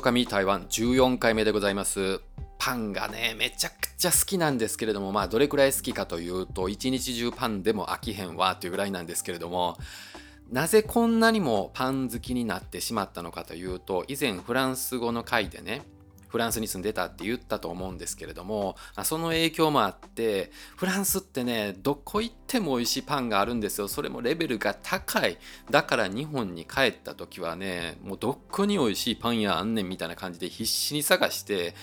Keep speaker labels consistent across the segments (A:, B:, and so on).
A: ちょかみ台湾。14回目でございます。パンがねめちゃくちゃ好きなんですけれどもまあどれくらい好きかというと一日中パンでも飽きへんわというぐらいなんですけれどもなぜこんなにもパン好きになってしまったのかというと以前フランス語の回でねフランスに住んでたって言ったと思うんですけれどもその影響もあってフランスってねどこ行っても美味しいパンがあるんですよ。それもレベルが高い。だから日本に帰った時はねもうどこに美味しいパン屋あんねんみたいな感じで必死に探して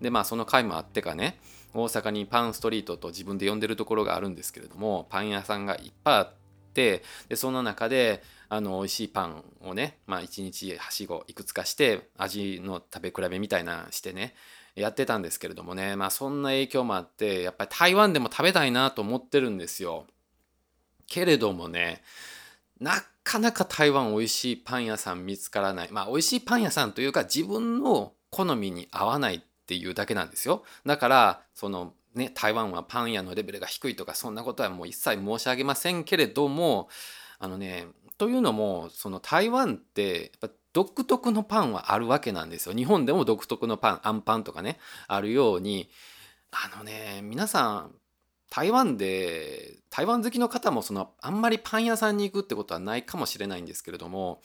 A: でまあその回もあってかね大阪にパンストリートと自分で呼んでるところがあるんですけれどもパン屋さんがいっぱいあってでその中であの美味しいパンをね、まあ、1日はしごいくつかして味の食べ比べみたいなしてねやってたんですけれどもねまあそんな影響もあってやっぱり台湾でも食べたいなと思ってるんですよ。けれどもねなかなか台湾美味しいパン屋さん見つからないまあ美味しいパン屋さんというか自分の好みに合わないっていうだけなんですよ。だからそのね台湾はパン屋のレベルが低いとかそんなことはもう一切申し上げませんけれどもあのねというのもその台湾ってやっぱ独特のパンはあるわけなんですよ。日本でも独特のパンあんパンとかねあるようにあのね皆さん台湾で台湾好きの方もそのあんまりパン屋さんに行くってことはないかもしれないんですけれども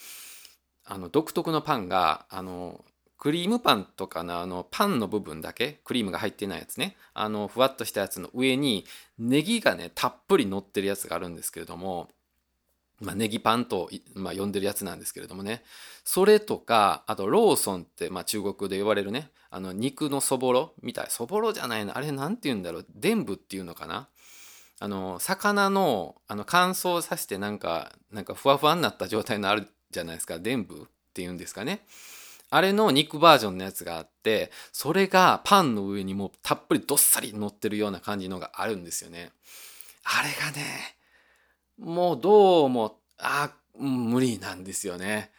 A: あの独特のパンがあのクリームパンとかのあのパンの部分だけクリームが入ってないやつねあのふわっとしたやつの上にネギがねたっぷり乗ってるやつがあるんですけれどもまあ、ネギパンと、まあ、呼んでるやつなんですけれどもね。それとかあとローソンって、まあ、中国で言われるねあの肉のそぼろみたい。そぼろじゃないの。あれなんて言うんだろう。伝部っていうのかな。あの魚のあの乾燥させてなんかなんかふわふわになった状態のあるじゃないですか。伝部っていうんですかね。あれの肉バージョンのやつがあってそれがパンの上にもうたっぷりどっさり乗ってるような感じのがあるんですよね。あれがねもうどうも、あ、無理なんですよね。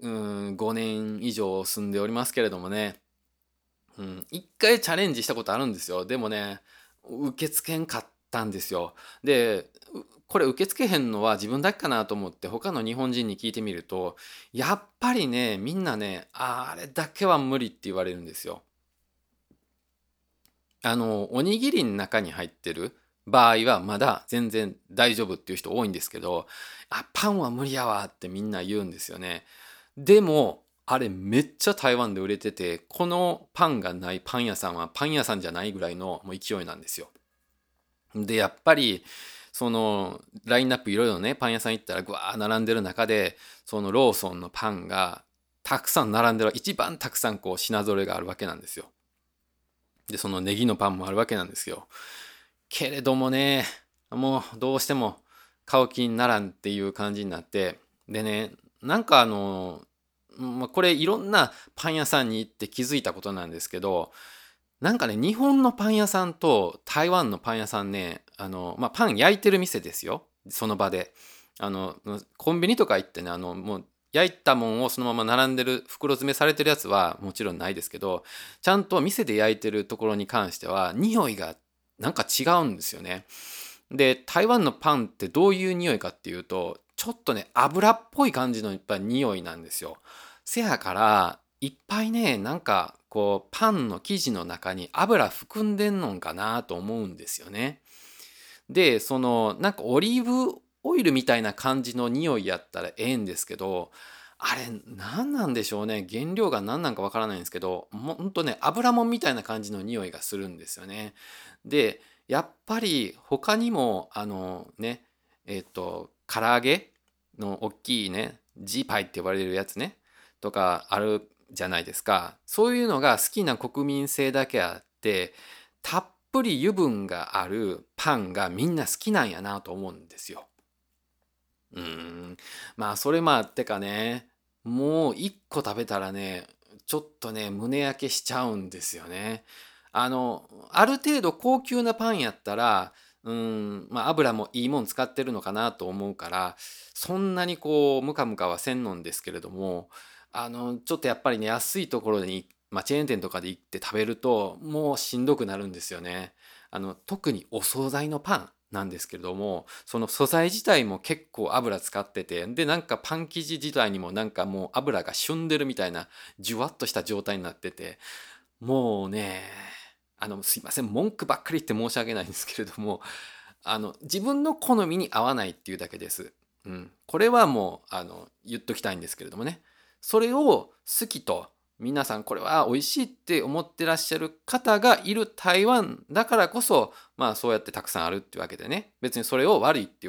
A: うん、5年以上住んでおりますけれどもね。うん、一回チャレンジしたことあるんですよ。でもね、受け付けんかったんですよ。で、これ受け付けへんのは自分だけかなと思って他の日本人に聞いてみるとやっぱりねみんなねあれだけは無理って言われるんですよ。あのおにぎりの中に入ってる場合はまだ全然大丈夫っていう人多いんですけどあパンは無理やわってみんな言うんですよね。でもあれめっちゃ台湾で売れててこのパンがないパン屋さんはパン屋さんじゃないぐらいのもう勢いなんですよ。でやっぱりそのラインナップいろいろねパン屋さん行ったらぐわー並んでる中でそのローソンのパンがたくさん並んでる一番たくさんこう品揃えがあるわけなんですよ。でそのネギのパンもあるわけなんですよ。けれどもね、もうどうしても買う気にならんっていう感じになって、でね、なんかあの、ま、これいろんなパン屋さんに行って気づいたことなんですけど、なんかね、日本のパン屋さんと台湾のパン屋さんね、あの、まあ、パン焼いてる店ですよ。その場で。あの、コンビニとか行ってね、あの、もう焼いたもんをそのまま並んでる袋詰めされてるやつはもちろんないですけどちゃんと店で焼いてるところに関しては匂いがなんか違うんですよね。で台湾のパンってどういう匂いかっていうとちょっとね油っぽい感じのやっぱい匂いなんですよ。せやからいっぱいねなんかこうパンの生地の中に油含んでんのかなと思うんですよね。でそのなんかオリーブオイルみたいな感じの匂いやったらええんですけどあれ何なんでしょうね原料が何なんかわからないんですけどほんとね油もんみたいな感じの匂いがするんですよね。でやっぱり他にもあのねえっ、ー、と唐揚げの大きいねジーパイって呼ばれるやつねとかあるじゃないですかそういうのが好きな国民性だけあってたっぷり油分があるパンがみんな好きなんやなと思うんですよ。うんまあそれもあってかねもう一個食べたらねちょっとね胸焼けしちゃうんですよね。あのある程度高級なパンやったらうんまあ油もいいもん使ってるのかなと思うからそんなにこうムカムカはせんのんですけれどもあのちょっとやっぱりね安いところに、まあ、チェーン店とかで行って食べるともうしんどくなるんですよね。あの特にお惣菜のパンなんですけれどもその素材自体も結構油使っててでなんかパン生地自体にもなんかもう油が旬でるみたいなじゅわっとした状態になっててもうねあのすいません文句ばっかり言って申し訳ないんですけれどもあの自分の好みに合わないっていうだけです。うん、これはもうあの言っときたいんですけれどもねそれを好きと皆さんこれは美味しいって思ってらっしゃる方がいる台湾だからこそまあそうやってたくさんあるってわけでね。別にそれを悪いって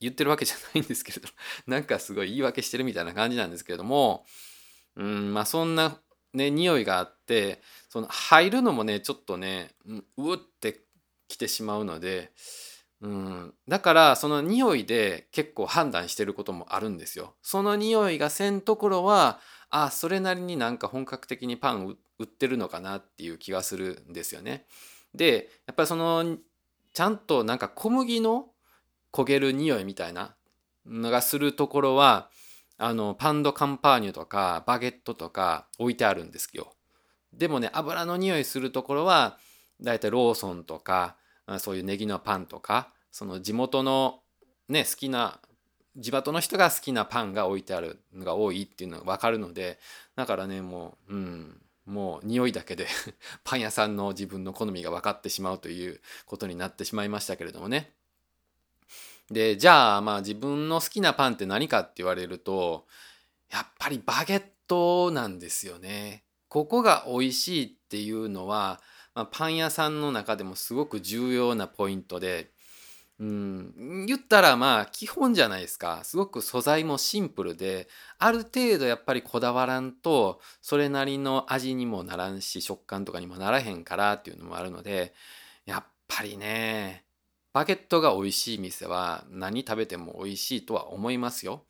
A: 言ってるわけじゃないんですけれど なんかすごい言い訳してるみたいな感じなんですけれども。うんまあそんなね匂いがあってその入るのもねちょっとねううってきてしまうので。うん、だからその匂いで結構判断してることもあるんですよ。その匂いがせんところはあそれなりになんか本格的にパン売ってるのかなっていう気がするんですよね。でやっぱりそのちゃんとなんか小麦の焦げる匂いみたいなのがするところはあのパンドカンパーニュとかバゲットとか置いてあるんですよ。でもね油の匂いするところはだいたいローソンとかそういうネギのパンとかその地元のね好きな地元の人が好きなパンが置いてあるのが多いっていうのが分かるのでだからねもううんもう匂いだけで パン屋さんの自分の好みが分かってしまうということになってしまいましたけれどもね。でじゃあまあ自分の好きなパンって何かって言われるとやっぱりバゲットなんですよね。ここが美味しいっていうのは、まあ、パン屋さんの中でもすごく重要なポイントでうん、言ったらまあ基本じゃないですか。すごく素材もシンプルである程度やっぱりこだわらんとそれなりの味にもならんし食感とかにもならへんからっていうのもあるのでやっぱりねバゲットが美味しい店は何食べても美味しいとは思いますよ。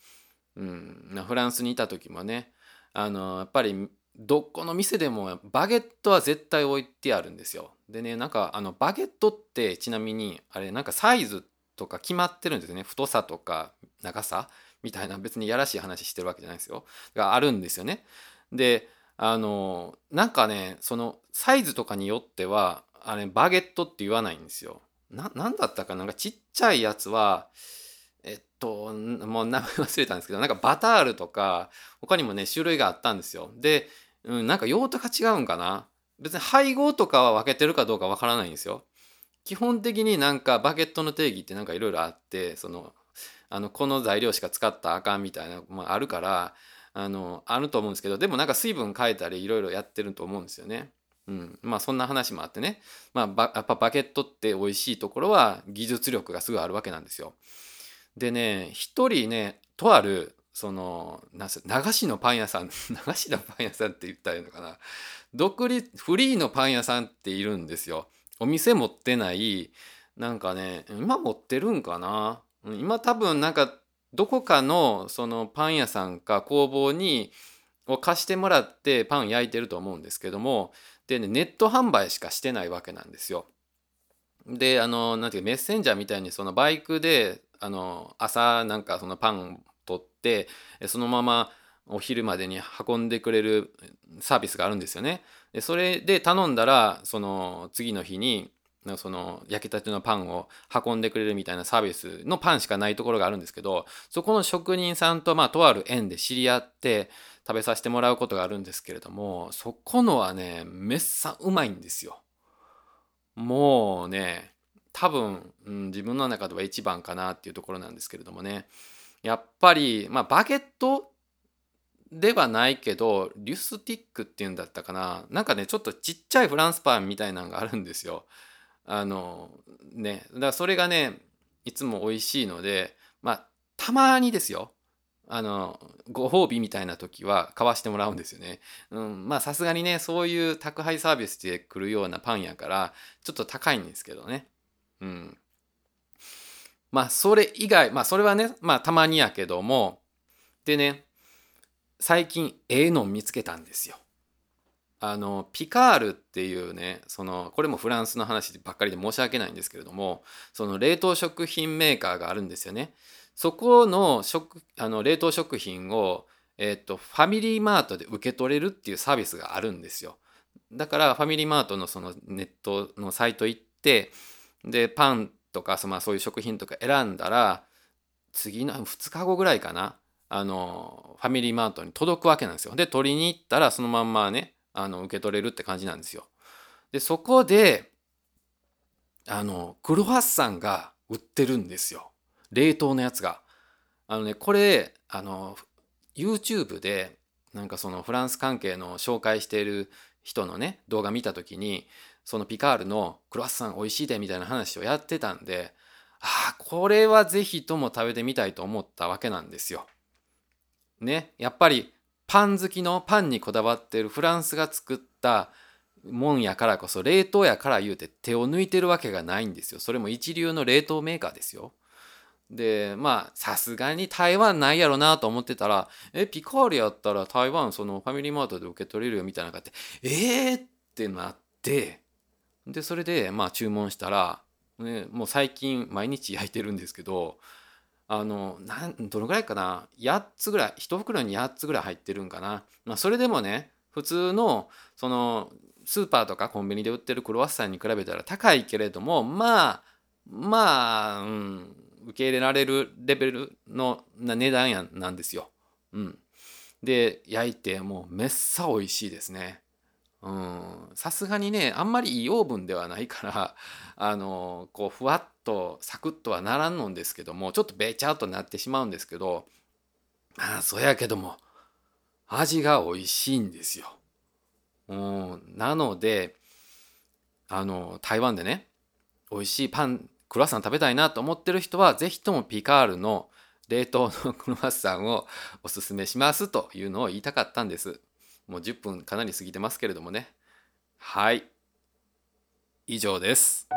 A: うん、フランスにいた時もねあのやっぱりどこの店でもバゲットは絶対置いてあるんですよ。でねなんかあのバゲットってちなみにあれなんかサイズとか決まってるんですね。太さとか長さ？みたいな別にやらしい話してるわけじゃないですよ。があるんですよね。であのなんかねそのサイズとかによってはあれバゲットって言わないんですよ。な何だったかな？んかちっちゃいやつはえっともう名前忘れたんですけどなんかバタールとか他にもね種類があったんですよ。で、うん、なんか用途が違うんかな別に配合とかは分けてるかどうかわからないんですよ。基本的になんかバゲットの定義ってなんかいろいろあってそのあのこの材料しか使ったらあかんみたいな、まあ、あるからあのあると思うんですけどでもなんか水分変えたりいろいろやってると思うんですよね。うん、まあそんな話もあってね、まあ、やっぱバゲットって美味しいところは技術力がすごいあるわけなんですよ。でね一人ねとあるそのな流しのパン屋さん 流しのパン屋さんって言ったらいいのかな独立フリーのパン屋さんっているんですよ。お店持ってないなんかね今持ってるんかな今多分なんかどこかのそのパン屋さんか工房にを貸してもらってパン焼いてると思うんですけどもでねネット販売しかしてないわけなんですよ。であのなんていうメッセンジャーみたいにそのバイクであの朝なんかそのパンってそのままお昼までに運んでくれるサービスがあるんですよね。でそれで頼んだらその次の日にその焼きたてのパンを運んでくれるみたいなサービスのパンしかないところがあるんですけどそこの職人さんとまあとある縁で知り合って食べさせてもらうことがあるんですけれどもそこのはねめっさうまいんですよ。もうね多分、うん、自分の中では一番かなっていうところなんですけれどもねやっぱりまあバゲットではないけどリュスティックっていうんだったかななんかねちょっとちっちゃいフランスパンみたいなのがあるんですよ。あのねだからそれがねいつも美味しいのでまあたまにですよあのご褒美みたいな時は買わしてもらうんですよね。うん、まあさすがにねそういう宅配サービスで来るようなパンやからちょっと高いんですけどね。うん。まあそれ以外まあそれはねまあたまにやけどもでね最近ええの見つけたんですよ。あのピカールっていうねそのこれもフランスの話ばっかりで申し訳ないんですけれどもその冷凍食品メーカーがあるんですよね。そこの食あの冷凍食品を、えーと、ファミリーマートで受け取れるっていうサービスがあるんですよ。だからファミリーマートのそのネットのサイト行ってでパンとかそ,、まあ、そういう食品とか選んだら次の2日後ぐらいかなあのファミリーマートに届くわけなんですよ。で取りに行ったらそのまんまねあの受け取れるって感じなんですよ。でそこであのクロワッサンが売ってるんですよ冷凍のやつが。あのねこれあの YouTube でなんかそのフランス関係の紹介している人のね動画見た時にそのピカールのクロワッサン美味しいでみたいな話をやってたんでああこれは是非とも食べてみたいと思ったわけなんですよ。ねやっぱりパン好きのパンにこだわってるフランスが作ったもんやからこそ冷凍やから言うて手を抜いてるわけがないんですよ。それも一流の冷凍メーカーですよ。でまあさすがに台湾ないやろなと思ってたら「えピカールやったら台湾そのファミリーマートで受け取れるよ」みたいな感じで「えー!」ってなってでそれでまあ注文したら、ね、もう最近毎日焼いてるんですけどあのなんどのぐらいかな？8つぐらい1袋に8つぐらい入ってるんかな、まあ、それでもね普通のそのスーパーとかコンビニで売ってるクロワッサンに比べたら高いけれどもまあまあ、うん、受け入れられるレベルの値段やなんですよ。うん、で焼いてもうめっさ美味しいですね。うんさすがにねあんまりいいオーブンではないから あのこうふわっとサクッとはならんのんですけどもちょっとべちゃっとなってしまうんですけどまあそやけども味が美味しいんですよ。うん、なのであの台湾でね美味しいパンクロワッサン食べたいなと思ってる人は是非ともピカールの冷凍のクロワッサンをおすすめしますというのを言いたかったんです。もう10分かなり過ぎてますけれどもね。はい。以上です。